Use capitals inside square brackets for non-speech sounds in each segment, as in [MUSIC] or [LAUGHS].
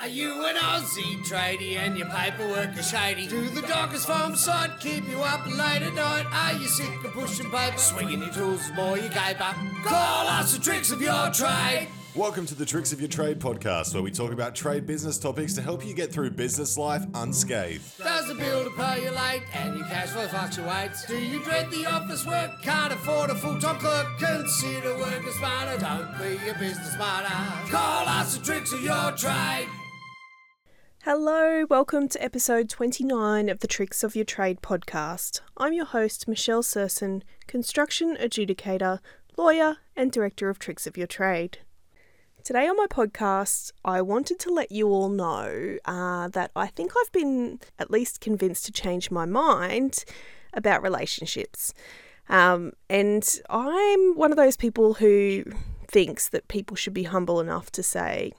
Are you an Aussie tradie and your paperwork is shady? Do the dockers farm side keep you up late at night? Are you sick of pushing paper, swinging your tools more you caper? Call us the tricks of your trade. Welcome to the Tricks of Your Trade podcast, where we talk about trade business topics to help you get through business life unscathed. Does the bill to pay you late and your cash flow fluctuates? Do you dread the office work? Can't afford a full-time clerk? Consider working smarter. Don't be a business martyr. Call us the tricks of your trade. Hello, welcome to episode 29 of the Tricks of Your Trade podcast. I'm your host, Michelle Surson, construction adjudicator, lawyer, and director of Tricks of Your Trade. Today on my podcast, I wanted to let you all know uh, that I think I've been at least convinced to change my mind about relationships. Um, and I'm one of those people who thinks that people should be humble enough to say,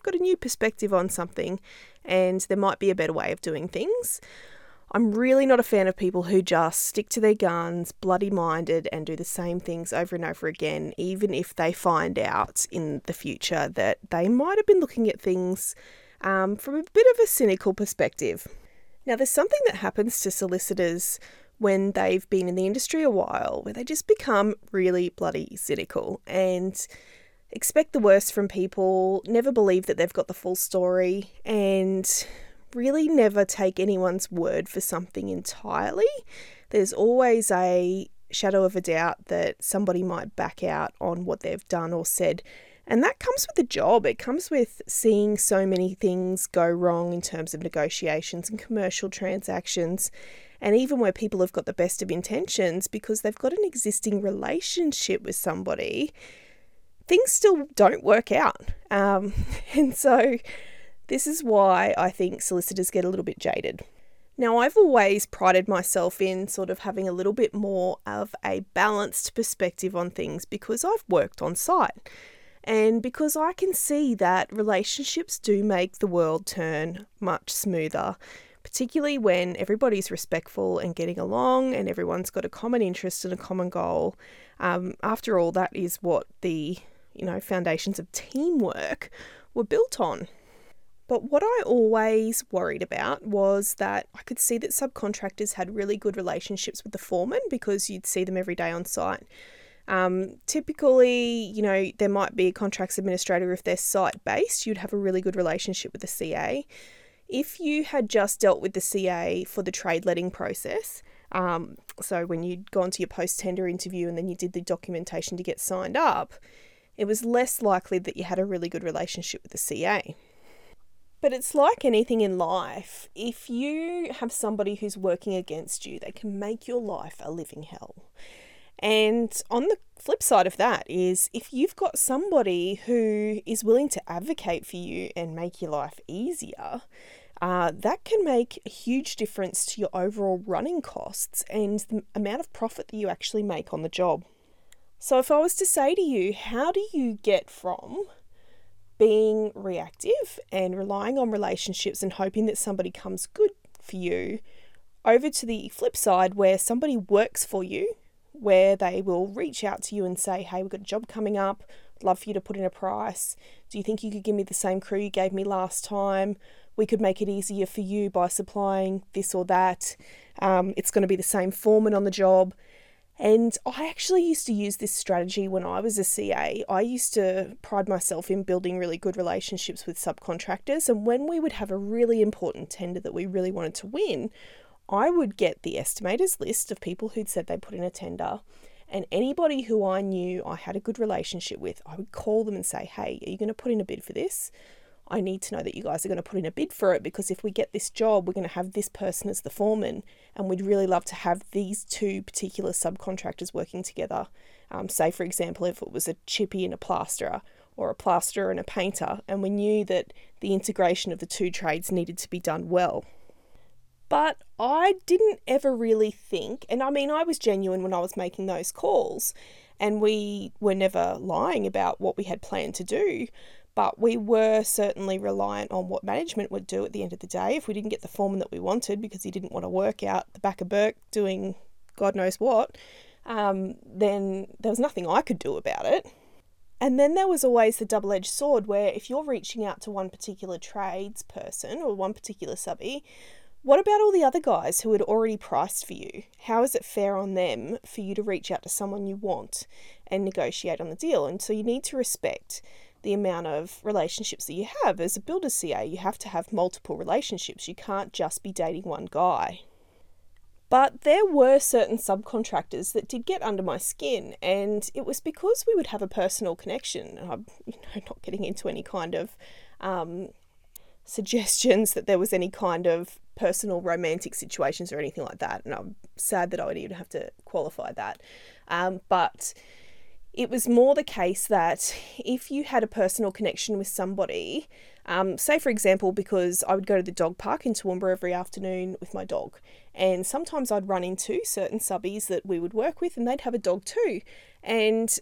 I've got a new perspective on something and there might be a better way of doing things. I'm really not a fan of people who just stick to their guns, bloody minded, and do the same things over and over again, even if they find out in the future that they might have been looking at things um, from a bit of a cynical perspective. Now, there's something that happens to solicitors when they've been in the industry a while where they just become really bloody cynical and expect the worst from people, never believe that they've got the full story, and really never take anyone's word for something entirely. There's always a shadow of a doubt that somebody might back out on what they've done or said. And that comes with the job. It comes with seeing so many things go wrong in terms of negotiations and commercial transactions. And even where people have got the best of intentions because they've got an existing relationship with somebody, things still don't work out. Um, [LAUGHS] and so this is why I think solicitors get a little bit jaded. Now, I've always prided myself in sort of having a little bit more of a balanced perspective on things because I've worked on site and because I can see that relationships do make the world turn much smoother, particularly when everybody's respectful and getting along and everyone's got a common interest and a common goal. Um, after all, that is what the you know, foundations of teamwork were built on. But what I always worried about was that I could see that subcontractors had really good relationships with the foreman because you'd see them every day on site. Um, typically, you know, there might be a contracts administrator if they're site based, you'd have a really good relationship with the CA. If you had just dealt with the CA for the trade letting process, um, so when you'd gone to your post tender interview and then you did the documentation to get signed up, it was less likely that you had a really good relationship with the CA. But it's like anything in life. If you have somebody who's working against you, they can make your life a living hell. And on the flip side of that is if you've got somebody who is willing to advocate for you and make your life easier, uh, that can make a huge difference to your overall running costs and the amount of profit that you actually make on the job. So, if I was to say to you, how do you get from being reactive and relying on relationships and hoping that somebody comes good for you over to the flip side where somebody works for you, where they will reach out to you and say, Hey, we've got a job coming up, love for you to put in a price. Do you think you could give me the same crew you gave me last time? We could make it easier for you by supplying this or that. Um, it's going to be the same foreman on the job. And I actually used to use this strategy when I was a CA. I used to pride myself in building really good relationships with subcontractors. And when we would have a really important tender that we really wanted to win, I would get the estimators list of people who'd said they put in a tender. And anybody who I knew I had a good relationship with, I would call them and say, Hey, are you going to put in a bid for this? I need to know that you guys are going to put in a bid for it because if we get this job, we're going to have this person as the foreman, and we'd really love to have these two particular subcontractors working together. Um, say, for example, if it was a chippy and a plasterer, or a plasterer and a painter, and we knew that the integration of the two trades needed to be done well. But I didn't ever really think, and I mean, I was genuine when I was making those calls, and we were never lying about what we had planned to do but we were certainly reliant on what management would do at the end of the day. If we didn't get the foreman that we wanted because he didn't want to work out the back of Bourke doing God knows what, um, then there was nothing I could do about it. And then there was always the double edged sword where if you're reaching out to one particular tradesperson or one particular subby, what about all the other guys who had already priced for you? How is it fair on them for you to reach out to someone you want and negotiate on the deal? And so you need to respect the amount of relationships that you have. As a builder CA, you have to have multiple relationships. You can't just be dating one guy. But there were certain subcontractors that did get under my skin, and it was because we would have a personal connection. I'm you know, not getting into any kind of um, suggestions that there was any kind of personal romantic situations or anything like that, and I'm sad that I would even have to qualify that. Um, but it was more the case that if you had a personal connection with somebody, um, say, for example, because I would go to the dog park in Toowoomba every afternoon with my dog, and sometimes I'd run into certain subbies that we would work with, and they'd have a dog too. And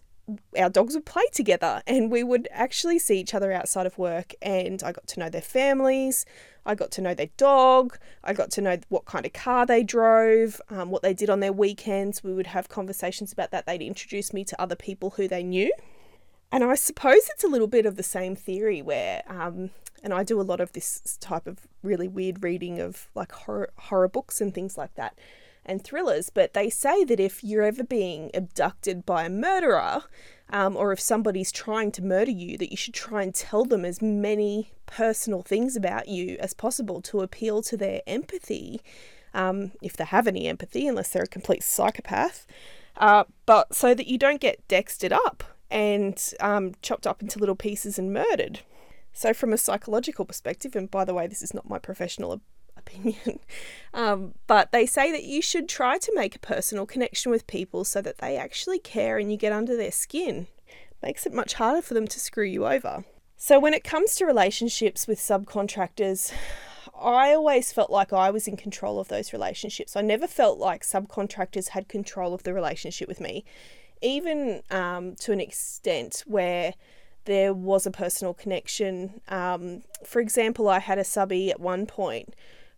our dogs would play together and we would actually see each other outside of work and I got to know their families. I got to know their dog. I got to know what kind of car they drove, um, what they did on their weekends. We would have conversations about that. They'd introduce me to other people who they knew. And I suppose it's a little bit of the same theory where, um, and I do a lot of this type of really weird reading of like horror, horror books and things like that and thrillers, but they say that if you're ever being abducted by a murderer, um, or if somebody's trying to murder you, that you should try and tell them as many personal things about you as possible to appeal to their empathy, um, if they have any empathy, unless they're a complete psychopath. Uh, but so that you don't get dextered up and um, chopped up into little pieces and murdered. So, from a psychological perspective, and by the way, this is not my professional opinion, [LAUGHS] um, but they say that you should try to make a personal connection with people so that they actually care and you get under their skin. Makes it much harder for them to screw you over. So, when it comes to relationships with subcontractors, I always felt like I was in control of those relationships. I never felt like subcontractors had control of the relationship with me, even um, to an extent where there was a personal connection. Um, for example, I had a subby at one point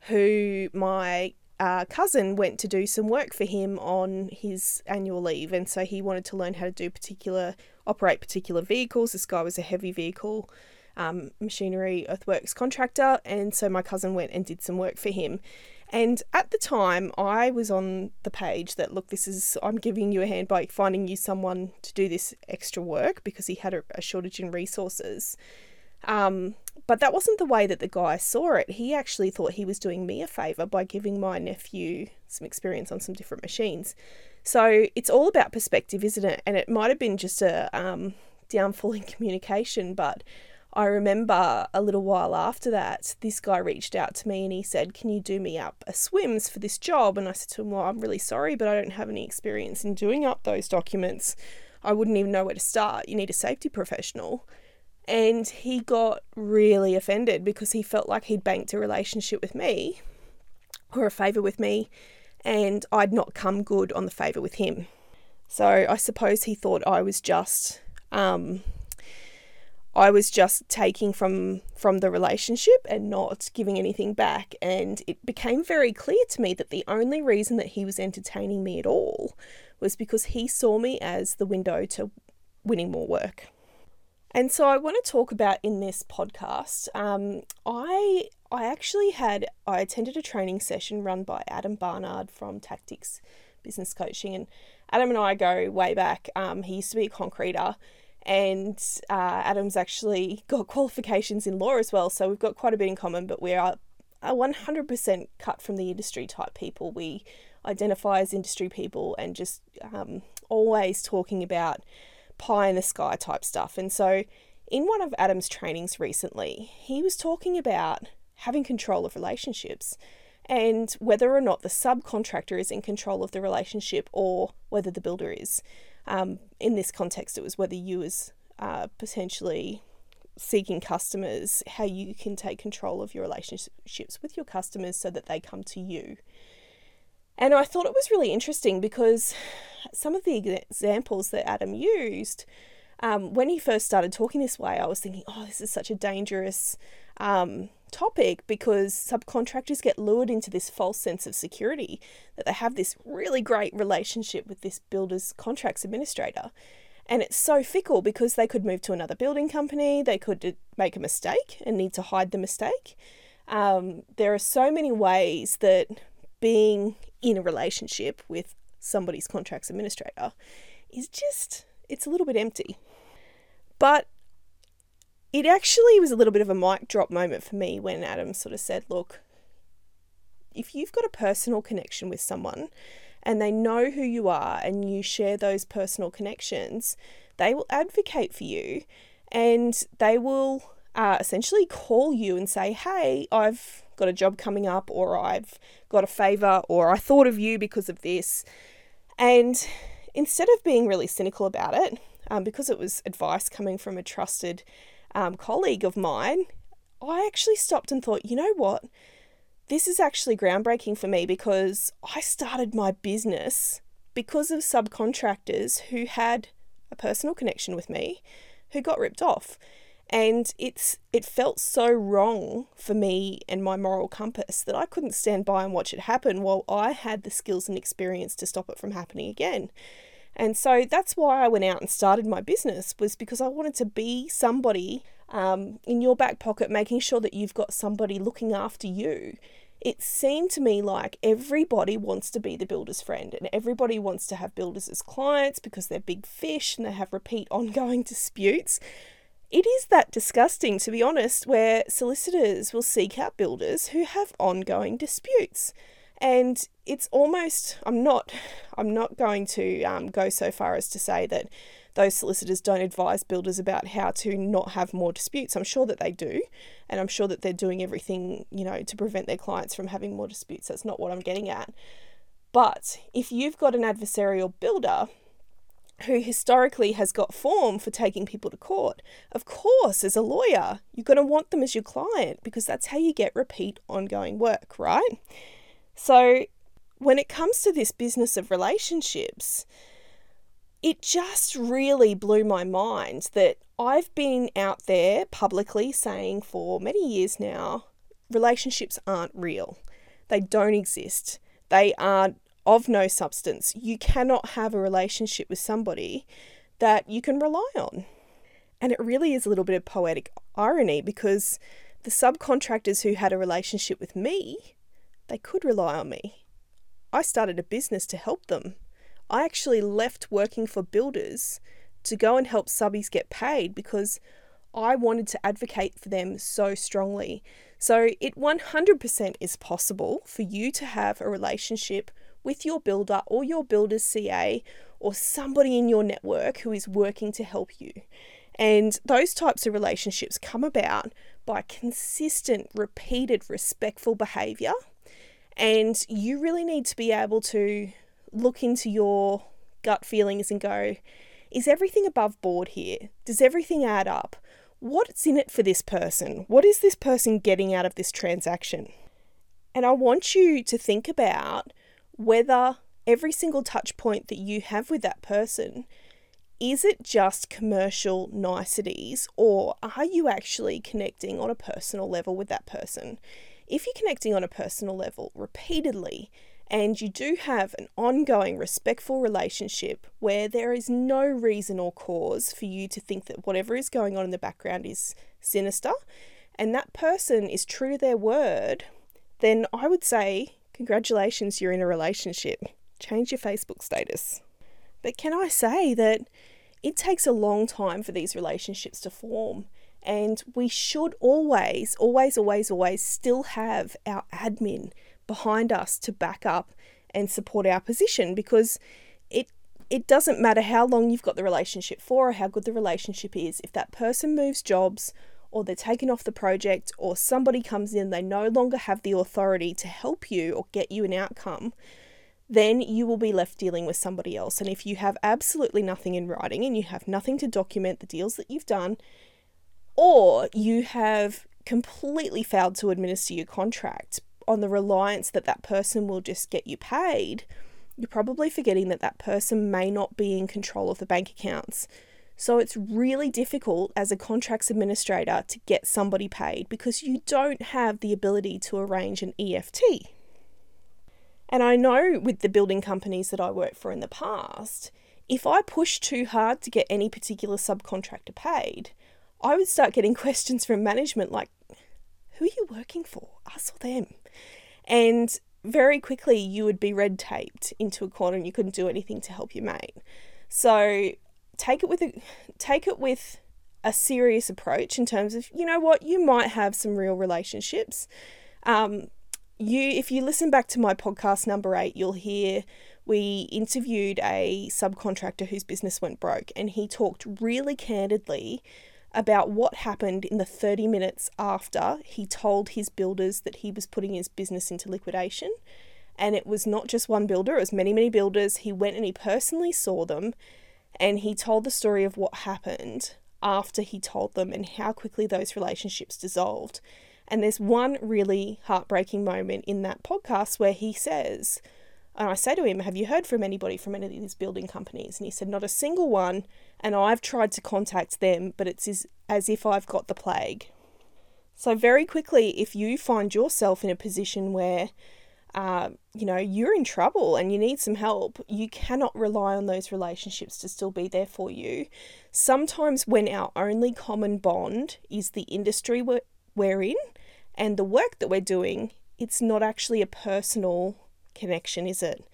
who my uh, cousin went to do some work for him on his annual leave, and so he wanted to learn how to do particular operate particular vehicles. This guy was a heavy vehicle um, machinery earthworks contractor, and so my cousin went and did some work for him. And at the time, I was on the page that look, this is I'm giving you a hand by finding you someone to do this extra work because he had a, a shortage in resources. Um, but that wasn't the way that the guy saw it. He actually thought he was doing me a favour by giving my nephew some experience on some different machines. So it's all about perspective, isn't it? And it might have been just a um, downfall in [LAUGHS] communication, but I remember a little while after that, this guy reached out to me and he said, Can you do me up a SWMS for this job? And I said to him, Well, I'm really sorry, but I don't have any experience in doing up those documents. I wouldn't even know where to start. You need a safety professional. And he got really offended because he felt like he'd banked a relationship with me or a favour with me, and I'd not come good on the favour with him. So I suppose he thought I was just. Um, I was just taking from from the relationship and not giving anything back and it became very clear to me that the only reason that he was entertaining me at all was because he saw me as the window to winning more work. And so I want to talk about in this podcast. Um, I I actually had I attended a training session run by Adam Barnard from Tactics Business Coaching, and Adam and I go way back. Um, he used to be a concreter, and uh, Adam's actually [LAUGHS] got qualifications in law as well. So we've got quite a bit in common. But we are a one hundred percent cut from the industry type people. We identify as industry people and just um, always talking about pie in the sky type stuff. And so, in one of Adam's trainings recently, he was talking about having control of relationships and whether or not the subcontractor is in control of the relationship or whether the builder is. Um, in this context, it was whether you, as uh, potentially seeking customers, how you can take control of your relationships with your customers so that they come to you. And I thought it was really interesting because some of the examples that Adam used, um, when he first started talking this way, I was thinking, oh, this is such a dangerous um, topic because subcontractors get lured into this false sense of security that they have this really great relationship with this builder's contracts administrator. And it's so fickle because they could move to another building company, they could make a mistake and need to hide the mistake. Um, there are so many ways that being in a relationship with somebody's contracts administrator is just, it's a little bit empty. But it actually was a little bit of a mic drop moment for me when Adam sort of said, Look, if you've got a personal connection with someone and they know who you are and you share those personal connections, they will advocate for you and they will uh, essentially call you and say, Hey, I've got a job coming up, or I've got a favor, or I thought of you because of this. And instead of being really cynical about it, um, because it was advice coming from a trusted um, colleague of mine, I actually stopped and thought, you know what? This is actually groundbreaking for me because I started my business because of subcontractors who had a personal connection with me who got ripped off. And it's it felt so wrong for me and my moral compass that I couldn't stand by and watch it happen while I had the skills and experience to stop it from happening again. And so that's why I went out and started my business was because I wanted to be somebody um, in your back pocket, making sure that you've got somebody looking after you. It seemed to me like everybody wants to be the builder's friend and everybody wants to have builders as clients because they're big fish and they have repeat [LAUGHS] ongoing disputes. It is that disgusting, to be honest, where solicitors will seek out builders who have ongoing disputes. And it's almost, I'm not, I'm not going to um, go so far as to say that those solicitors don't advise builders about how to not have more disputes. I'm sure that they do, and I'm sure that they're doing everything, you know, to prevent their clients from having more disputes. That's not what I'm getting at. But if you've got an adversarial builder who historically has got form for taking people to court. Of course, as a lawyer, you're going to want them as your client because that's how you get repeat ongoing work, right? So, when it comes to this business of relationships, it just really blew my mind that I've been out there publicly saying for many years now relationships aren't real, they don't exist. They are of no substance. You cannot have a relationship with somebody that you can rely on. And it really is a little bit of poetic irony because the subcontractors who had a relationship with me, they could rely on me. I started a business to help them. I actually left working for builders to go and help subbies get paid because I wanted to advocate for them so strongly. So it 100% is possible for you to have a relationship with your builder or your builder's CA or somebody in your network who is working to help you. And those types of relationships come about by consistent, repeated, respectful behavior. And you really need to be able to look into your gut feelings and go, is everything above board here? Does everything add up? What's in it for this person? What is this person getting out of this transaction? And I want you to think about whether every single touch point that you have with that person is it just commercial niceties or are you actually connecting on a personal level with that person? If you're connecting on a personal level repeatedly and you do have an ongoing respectful relationship where there is no reason or cause for you to think that whatever is going on in the background is sinister and that person is true to their word, then I would say Congratulations, you're in a relationship. Change your Facebook status. But can I say that it takes a long time for these relationships to form? And we should always, always, always, always still have our admin behind us to back up and support our position because it it doesn't matter how long you've got the relationship for or how good the relationship is. If that person moves jobs or they're taken off the project, or somebody comes in, they no longer have the authority to help you or get you an outcome, then you will be left dealing with somebody else. And if you have absolutely nothing in writing and you have nothing to document the deals that you've done, or you have completely failed to administer your contract on the reliance that that person will just get you paid, you're probably forgetting that that person may not be in control of the bank accounts. So it's really difficult as a contracts administrator to get somebody paid because you don't have the ability to arrange an EFT. And I know with the building companies that I worked for in the past, if I pushed too hard to get any particular subcontractor paid, I would start getting [LAUGHS] questions from management like, who are you working for, us or them? And very quickly you would be red taped into a corner and you couldn't do anything to help your mate. So take it with a take it with a serious approach in terms of you know what you might have some real relationships. Um, you if you listen back to my podcast number eight, you'll hear we interviewed a subcontractor whose business went broke, and he talked really candidly about what happened in the 30 minutes after he told his builders that he was putting his business into liquidation. And it was not just one builder, it was many, many builders. He went and he personally saw them and he told the story of what happened after he told them and how quickly those relationships dissolved. And there's one really heartbreaking moment in that podcast where he says, and I say to him, Have you heard from anybody from any of these building companies? And he said, Not a single one. And I've tried to contact them, but it's as, as if I've got the plague. So, very quickly, if you find yourself in a position where uh, you know, you're in trouble and you need some help, you cannot rely on those relationships to still be there for you. Sometimes, when our only common bond is the industry we're, we're in and the work that we're doing, it's not actually a personal connection, is it?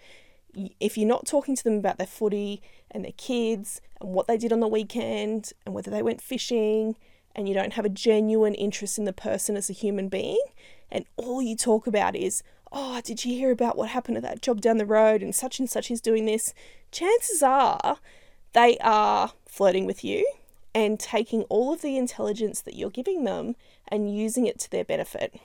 If you're not talking to them about their footy and their kids and what they did on the weekend and whether they went fishing, and you don't have a genuine interest in the person as a human being, and all you talk about is, oh, did you hear about what happened at that job down the road and such and such is doing this? Chances are they are flirting with you and taking all of the intelligence that you're giving them and using it to their benefit.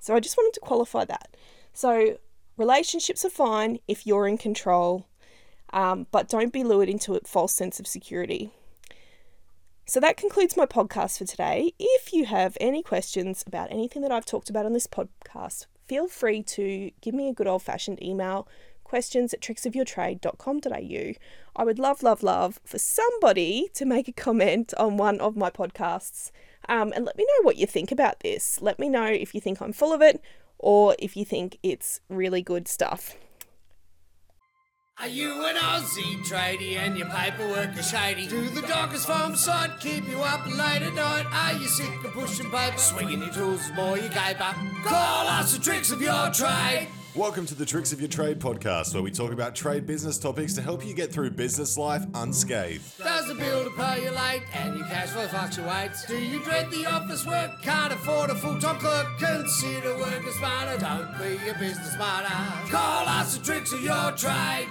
So I just wanted to qualify that. So Relationships are fine if you're in control, um, but don't be lured into a false sense of security. So that concludes my podcast for today. If you have any questions about anything that I've talked about on this podcast, feel free to give me a good old fashioned email questions at tricksofyourtrade.com.au. I would love, love, love for somebody to make a comment on one of my podcasts um, and let me know what you think about this. Let me know if you think I'm full of it or if you think it's really good stuff. Are you an Aussie tradie and your paperwork is shady? Do the dockers farm side keep you up late at night? Are you sick of pushing paper, swinging your tools, more you caper? Call us the tricks of your trade. Welcome to the Tricks of Your Trade podcast, where we talk about trade business topics to help you get through business life unscathed. Does the bill to pay you late and your cash flow fluctuates? Do you dread the office work? Can't afford a full-time clerk? Consider working smarter. Don't be a business martyr. Call us the tricks of your trade.